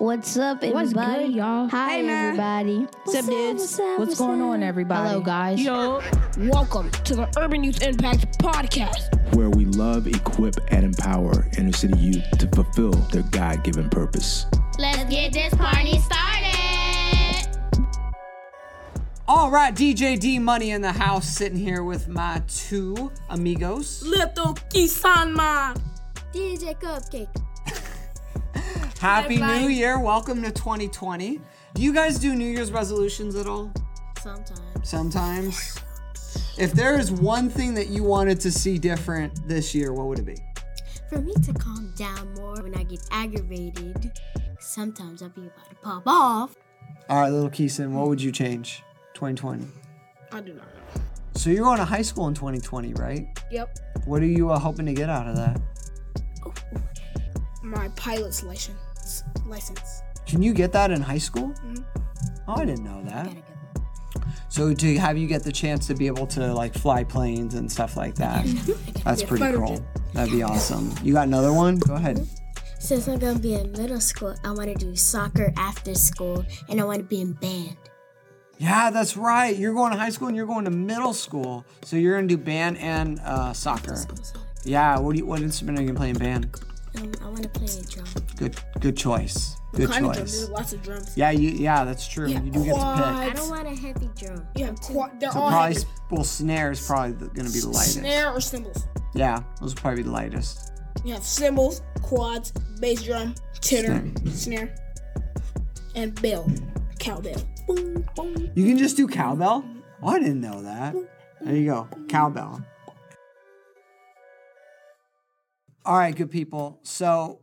What's up, everybody? What's good, y'all? Hi, Hey, everybody. What's up, dudes? What's up? What's going on, everybody? Hello, guys. Yo, welcome to the Urban Youth Impact Podcast. where we love, equip, and empower inner city youth to fulfill their God given purpose. Let's get this party started. All right, DJ D Money in the house, sitting here with my two amigos. Little Kisan man. DJ Cupcake. Happy. New Year! Welcome to 2020. Do you guys do New Year's resolutions at all? Sometimes. Sometimes. If there is one thing that you wanted to see different this year, what would it be? For me to calm down more when I get aggravated, sometimes I'll be about to pop off. All right, little Keeson, what would you change 2020? I do not know. So you're going to high school in 2020, right? Yep, What are you uh, hoping to get out of that? my pilot's license. License. Can you get that in high school? Oh, I didn't know that. So to have you get the chance to be able to like fly planes and stuff like that, that's pretty cool. That'd be awesome. You got another one? Go ahead. Since I'm gonna be in middle school, I want to do soccer after school, and I want to be in band. Yeah, that's right. You're going to high school and you're going to middle school, so you're gonna do band and uh, soccer. Yeah. What do you? What instrument are you gonna play in band? Um, I want to play a drum. Good. Good choice. Good kind of drum. choice. There's lots of drums. Yeah. You. Yeah. That's true. Yeah, you do get to I pick. quads. don't want a heavy drum. Yeah, quad, they're So all probably heavy. well, snare is probably gonna be the lightest. snare or cymbals. Yeah, those will probably be the lightest. You have cymbals, quads, bass drum, tenor, snare, and bell, cowbell. Boom, boom. You can just do cowbell? Oh, I didn't know that. There you go. Cowbell. All right, good people. So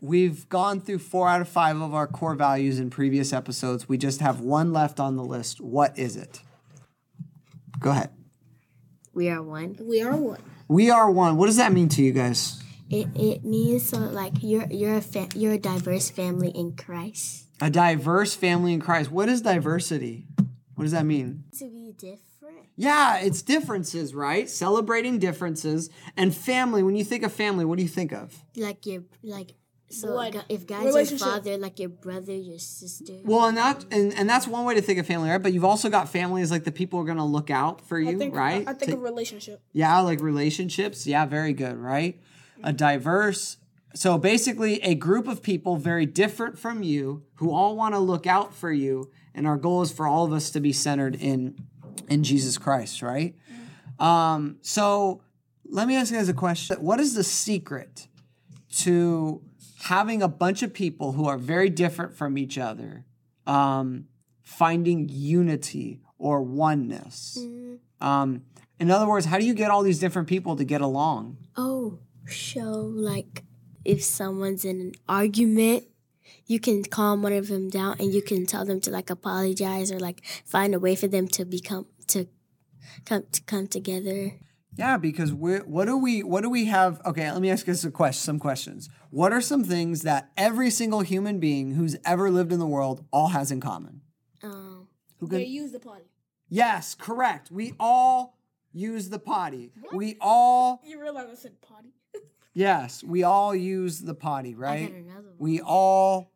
we've gone through four out of five of our core values in previous episodes. We just have one left on the list. What is it? Go ahead. We are one. We are one. We are one. What does that mean to you guys? It, it means so like you're you're a fa- you're a diverse family in Christ. A diverse family in Christ. What is diversity? What does that mean? To be different. Yeah, it's differences, right? Celebrating differences and family. When you think of family, what do you think of? like your like so Blood. Go- if God's your father, like your brother, your sister. Well, and that and, and that's one way to think of family, right? But you've also got family as like the people who are gonna look out for you, I think, right? I, I think To- of relationship. yeah, like relationships. Yeah, very good, right? A diverse. So basically, a group of people very different from you who all want to look out for you, and our goal is for all of us to be centered in in Jesus Christ, right? Um, so let me ask you guys a question: What is the secret to having a bunch of people who are very different from each other um, finding unity or oneness? Um, in other words, how do you get all these different people to get along? oh, show like if someone's in an argument, you can calm one of them down and you can tell them to like apologize or like find a way for them to become to come to come together. Yeah, because we what do we what do we have? Okay, let me ask us a question, some questions. What are some things that every single human being who's ever lived in the world all has in common? Um, Who They can? use the potty. Yes, correct. We all use the potty. We all You realize I said potty? yes, we all use the potty, right? Got another one. We all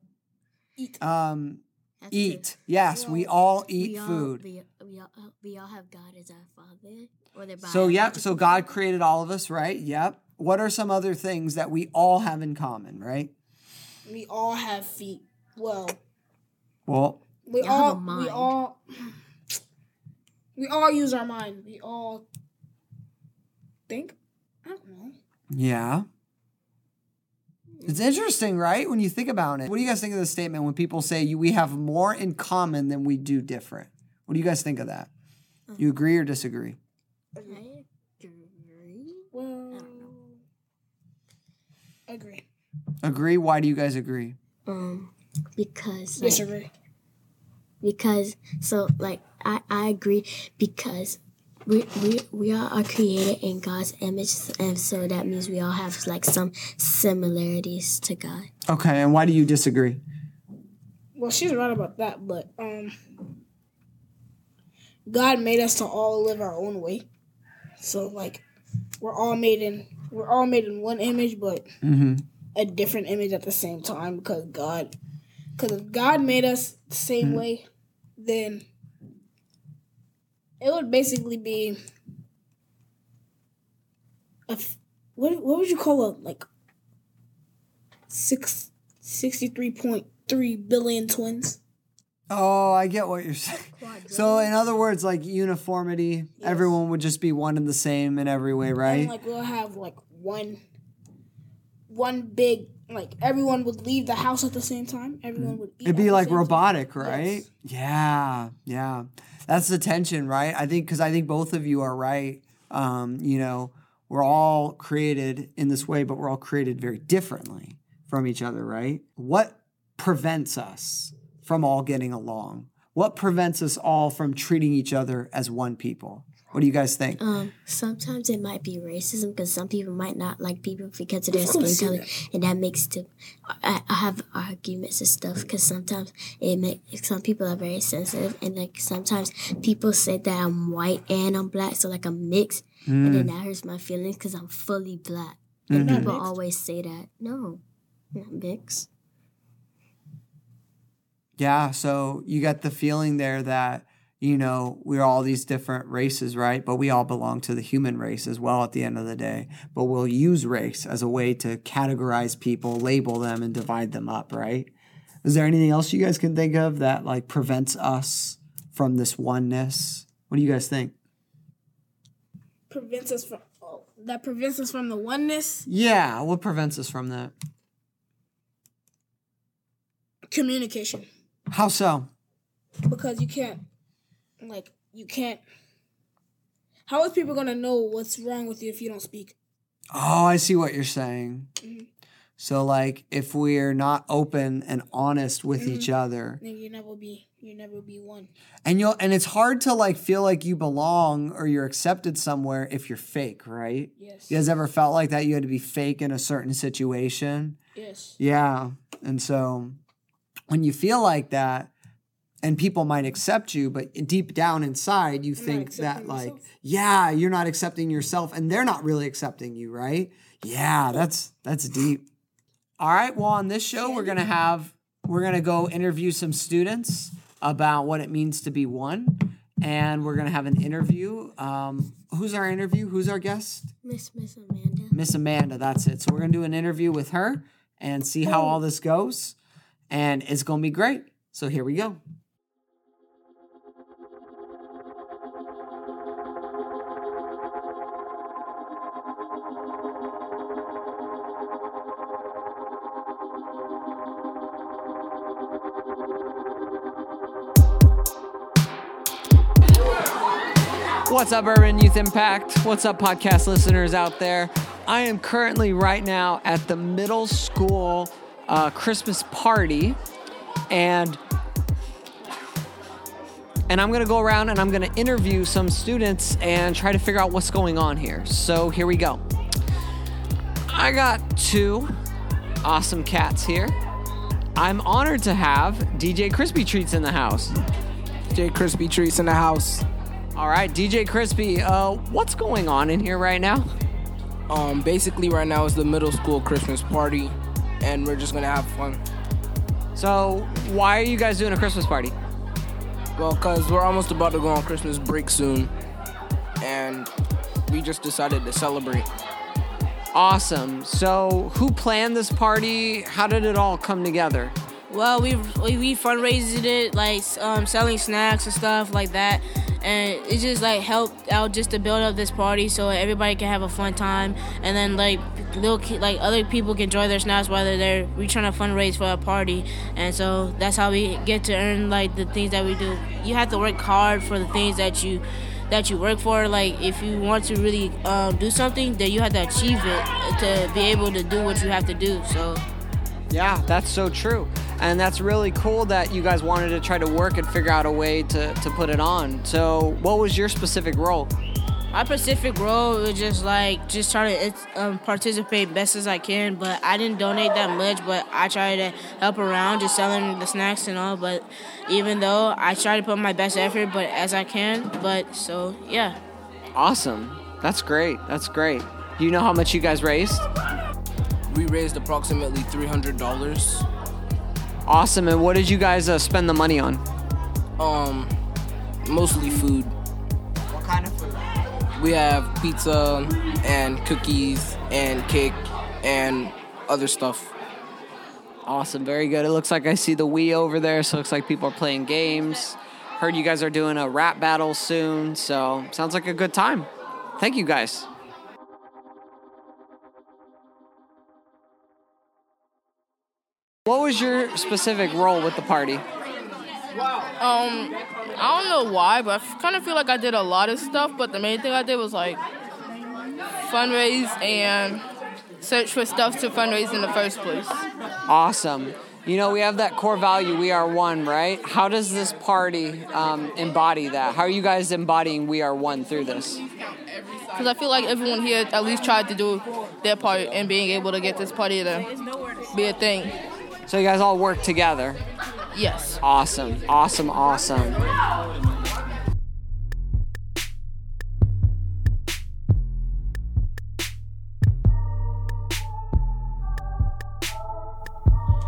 Eat. um Have to- eat. Yes, we all eat we all- food. we, we, all, we all have God as our father. Or their So yeah, biological so God created all of us, right? Yep. What are some other things that we all have in common, right? We all have feet. Well, Well, we Y'all have a all we all we all use our mind. We all think. I don't know. yeah. It's interesting, right? When you think about it. What do you guys think of the statement when people say you, we have more in common than we do different? What do you guys think of that? You agree or disagree? I agree. Well, agree. Agree. Why do you guys agree? Um, because like, Disagree. because so like I, I agree because we, we we all are created in God's image and so that means we all have like some similarities to God. Okay, and why do you disagree? Well, she's right about that, but um, God made us to all live our own way. So like, we're all made in we're all made in one image, but Mm-hmm. a different image at the same time because God Because if God made us the same Hmm. way, then it would basically be a f- what what would you call a like six sixty three point three billion twins? Oh, I get what you're saying. So, in other words, like uniformity, everyone would just be one and the same in every way, right? And like we'll have like one one big like everyone would leave the house at the same time. Everyone would eat It'd be like same time. robotic, right? Yes. Yeah, yeah. That's the tension, right? I think because I think both of you are right. Um, you know, we're all created in this way, but we're all created very differently from each other, right? What prevents us from all getting along? What prevents us all from treating each other as one people? What do you guys think? Um, sometimes it might be racism because some people might not like people because of their skin course it color, and that makes them. I, I have arguments and stuff because sometimes it make some people are very sensitive, and like sometimes people say that I'm white and I'm black, so like I'm mixed, and then that hurts my feelings because I'm fully black, and Not people always say that. No, not mixed. Yeah, so you got the feeling there that, you know, we're all these different races, right? But we all belong to the human race as well at the end of the day. But we'll use race as a way to categorize people, label them, and divide them up, right? Is there anything else you guys can think of that like prevents us from this oneness? What do you guys think? prevents us from oh, that prevents us from the oneness Yeah, what prevents us from that? communication How so? because you can't like you can't how is people gonna know what's wrong with you if you don't speak Oh, I see what you're saying. Mm-hmm. So, like, if we're not open and honest with mm-hmm. each other, then you never be you never be one and you'll, and it's hard to like feel like you belong or you're accepted somewhere if you're fake, right? yes You guys ever felt like that? You had to be fake in a certain situation? yes Yeah. And so, when you feel like that, and people might accept you, but deep down inside, you think that, like, yeah, you're not accepting yourself, and they're not really accepting you, right? Yeah, that's that's deep. All right. Well, on this show, we're gonna have we're gonna go interview some students about what it means to be one, and we're gonna have an interview. Um, who's our interview? Who's our guest? Miss Miss Amanda. Miss Amanda. That's it. So we're gonna do an interview with her and see how all this goes, and it's gonna be great. So here we go. What's up, Urban Youth Impact? What's up, podcast listeners out there? I am currently right now at the middle school uh, Christmas party, and and I'm gonna go around and I'm gonna interview some students and try to figure out what's going on here. So here we go. I got two awesome cats here. I'm honored to have DJ Crispy Treats in the house. J Crispy Treats in the house. All right, DJ Crispy, uh, what's going on in here right now? Um, basically, right now is the middle school Christmas party, and we're just gonna have fun. So, why are you guys doing a Christmas party? Well, cause we're almost about to go on Christmas break soon, and we just decided to celebrate. Awesome. So, who planned this party? How did it all come together? Well, we we, we fundraised it like um, selling snacks and stuff like that, and it just like helped out just to build up this party so everybody can have a fun time, and then like little like other people can enjoy their snacks while they're. We trying to fundraise for a party, and so that's how we get to earn like the things that we do. You have to work hard for the things that you that you work for. Like if you want to really um, do something, then you have to achieve it to be able to do what you have to do. So. Yeah, that's so true. And that's really cool that you guys wanted to try to work and figure out a way to, to put it on. So, what was your specific role? My Pacific role was just like just try to um, participate best as I can, but I didn't donate that much. But I tried to help around, just selling the snacks and all. But even though I tried to put my best effort, but as I can. But so yeah, Awesome. That's great. That's great. Do you know how much you guys raised? We raised approximately three hundred dollars. Awesome. And what did you guys uh, spend the money on? Um, mostly food. What kind of food? We have pizza and cookies and cake and other stuff. Awesome. Very good. It looks like I see the Wii over there, so it looks like people are playing games. Heard you guys are doing a rap battle soon, so sounds like a good time. Thank you guys. What was your specific role with the party? Um, I don't know why, but I kind of feel like I did a lot of stuff. But the main thing I did was like fundraise and search for stuff to fundraise in the first place. Awesome. You know, we have that core value, we are one, right? How does this party um, embody that? How are you guys embodying we are one through this? Because I feel like everyone here at least tried to do their part in being able to get this party to be a thing. So you guys all work together. Yes. Awesome, awesome, awesome.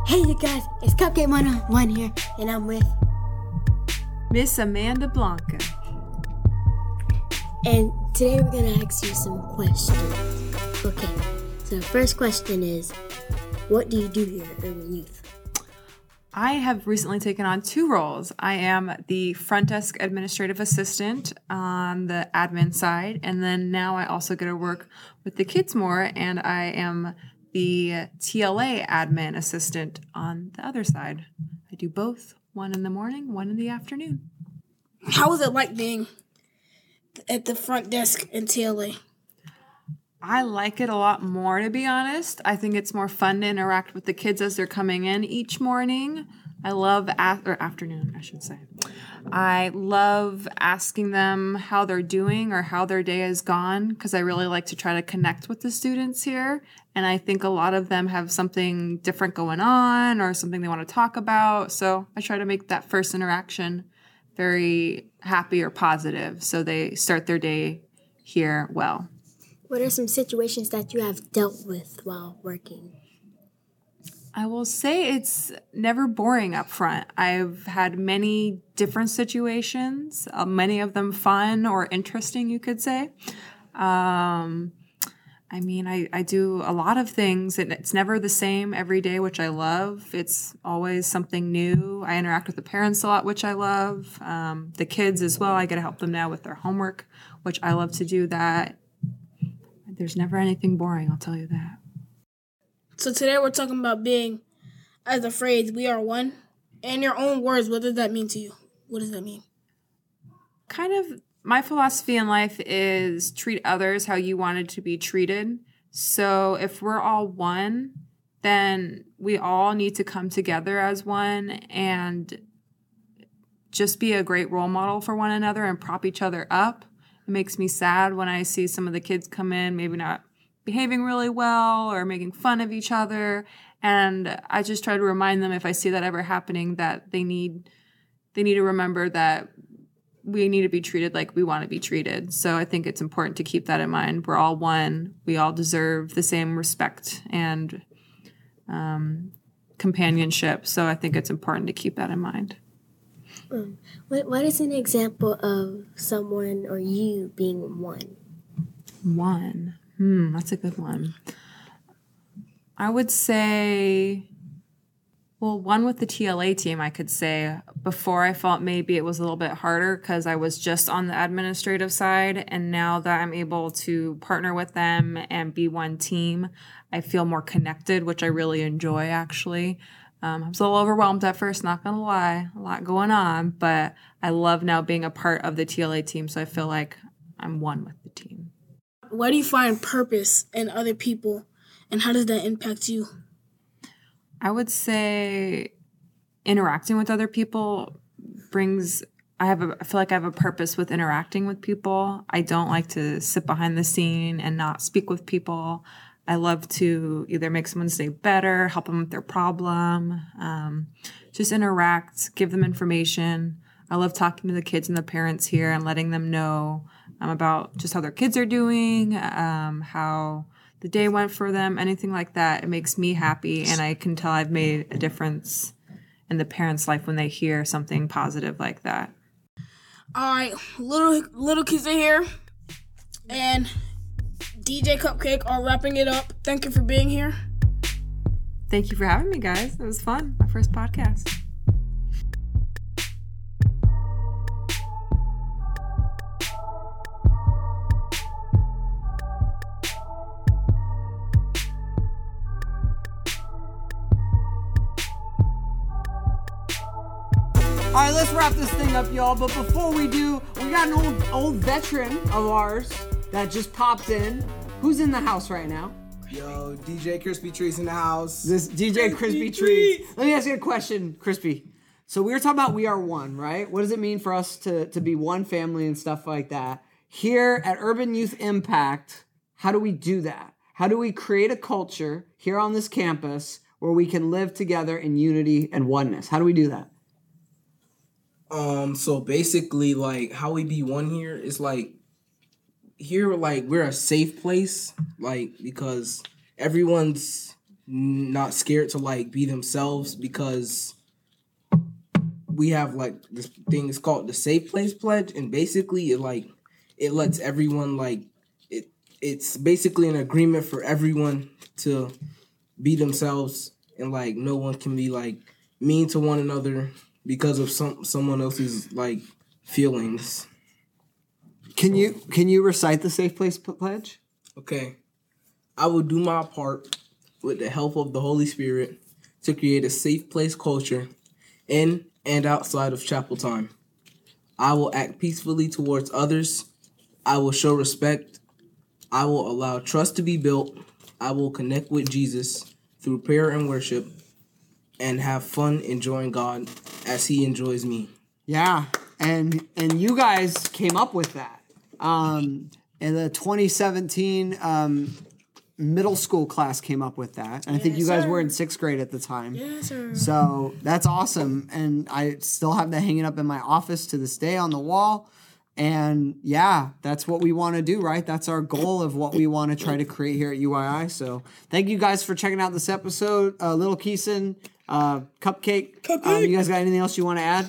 Hey, you guys, it's Cupcake 101 here, and I'm with. Miss Amanda Blanca. And today we're gonna ask you some questions. Okay, so the first question is What do you do here at Urban Youth? I have recently taken on two roles. I am the front desk administrative assistant on the admin side, and then now I also get to work with the kids more, and I am the TLA admin assistant on the other side. I do both, one in the morning, one in the afternoon. How was it like being at the front desk in TLA? I like it a lot more, to be honest. I think it's more fun to interact with the kids as they're coming in each morning. I love af- or afternoon, I should say. I love asking them how they're doing or how their day has gone because I really like to try to connect with the students here. And I think a lot of them have something different going on or something they want to talk about. So I try to make that first interaction very happy or positive so they start their day here well. What are some situations that you have dealt with while working? I will say it's never boring up front. I've had many different situations, uh, many of them fun or interesting, you could say. Um, I mean, I, I do a lot of things, and it's never the same every day, which I love. It's always something new. I interact with the parents a lot, which I love. Um, the kids as well. I get to help them now with their homework, which I love to do that. There's never anything boring, I'll tell you that. So today we're talking about being, as a phrase, we are one. In your own words, what does that mean to you? What does that mean? kind of my philosophy in life is treat others how you wanted to be treated. So if we're all one, then we all need to come together as one and just be a great role model for one another and prop each other up. It makes me sad when I see some of the kids come in, maybe not behaving really well or making fun of each other. And I just try to remind them if I see that ever happening that they need they need to remember that we need to be treated like we want to be treated. So I think it's important to keep that in mind. We're all one. We all deserve the same respect and um, companionship. So I think it's important to keep that in mind. Um, what, what is an example of someone or you being one? One. Hmm, that's a good one. I would say, well, one with the TLA team, I could say before I felt maybe it was a little bit harder because I was just on the administrative side. And now that I'm able to partner with them and be one team, I feel more connected, which I really enjoy actually. Um, I was a little overwhelmed at first, not gonna lie, a lot going on, but I love now being a part of the TLA team. So I feel like I'm one with the team. Where do you find purpose in other people, and how does that impact you? I would say interacting with other people brings I have a I feel like I have a purpose with interacting with people. I don't like to sit behind the scene and not speak with people. I love to either make someone's day better, help them with their problem, um, just interact, give them information. I love talking to the kids and the parents here and letting them know um, about just how their kids are doing, um, how the day went for them, anything like that. It makes me happy, and I can tell I've made a difference in the parents' life when they hear something positive like that. All right, little little kids are here, and DJ Cupcake are wrapping it up. Thank you for being here. Thank you for having me, guys. It was fun. My first podcast. All right, let's wrap this thing up, y'all. But before we do, we got an old old veteran of ours that just popped in. Who's in the house right now? Yo, DJ Crispy Treats in the house. This DJ Crispy Treats. Let me ask you a question, Crispy. So we were talking about we are one, right? What does it mean for us to to be one family and stuff like that? Here at Urban Youth Impact, how do we do that? How do we create a culture here on this campus where we can live together in unity and oneness? How do we do that? Um, so basically, like how we be one here is like here, like we're a safe place, like because everyone's not scared to like be themselves because we have like this thing is called the safe place pledge and basically it like it lets everyone like it it's basically an agreement for everyone to be themselves and like no one can be like mean to one another because of some someone else's like feelings. Can you can you recite the safe place pledge? Okay. I will do my part with the help of the Holy Spirit to create a safe place culture in and outside of chapel time. I will act peacefully towards others. I will show respect. I will allow trust to be built. I will connect with Jesus through prayer and worship and have fun enjoying God as he enjoys me. Yeah, and and you guys came up with that. Um, and the 2017 um, middle school class came up with that, and I think Yes, you guys sir. were in sixth grade at the time. Yes, sir. So that's awesome, and I still have that hanging up in my office to this day on the wall. And yeah, that's what we want to do, right? That's our goal of what we want to try to create here at UII. So thank you guys for checking out this episode. Uh, Little Keeson, uh, Cupcake. Um, you guys got anything else you want to add?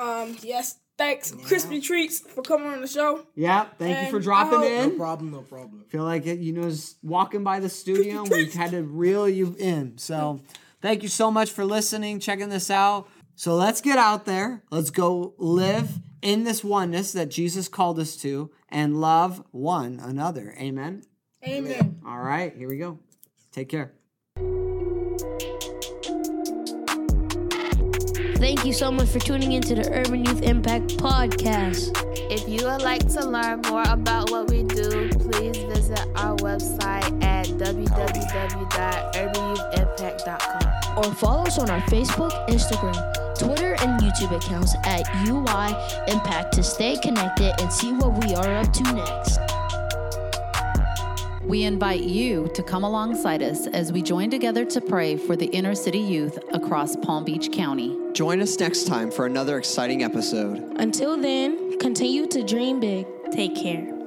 No. Um, yes, thanks, Crispy Treats, for coming on the show. Yeah, thank you for And dropping in. No problem, no problem. Feel like it, you know, just walking by the studio, we had to reel you in. So, thank you so much for listening, checking this out. So let's get out there. Let's go live in this oneness that Jesus called us to, and love one another. Amen. Amen. All right, here we go. Take care. Thank you so much for tuning into the Urban Youth Impact Podcast. If you would like to learn more about what we do, please visit our website at www.urbanyouth.impact.com. Or follow us on our Facebook, Instagram, Twitter, and YouTube accounts at UI Impact to stay connected and see what we are up to next. We invite you to come alongside us as we join together to pray for the inner city youth across Palm Beach County. Join us next time for another exciting episode. Until then, continue to dream big. Take care.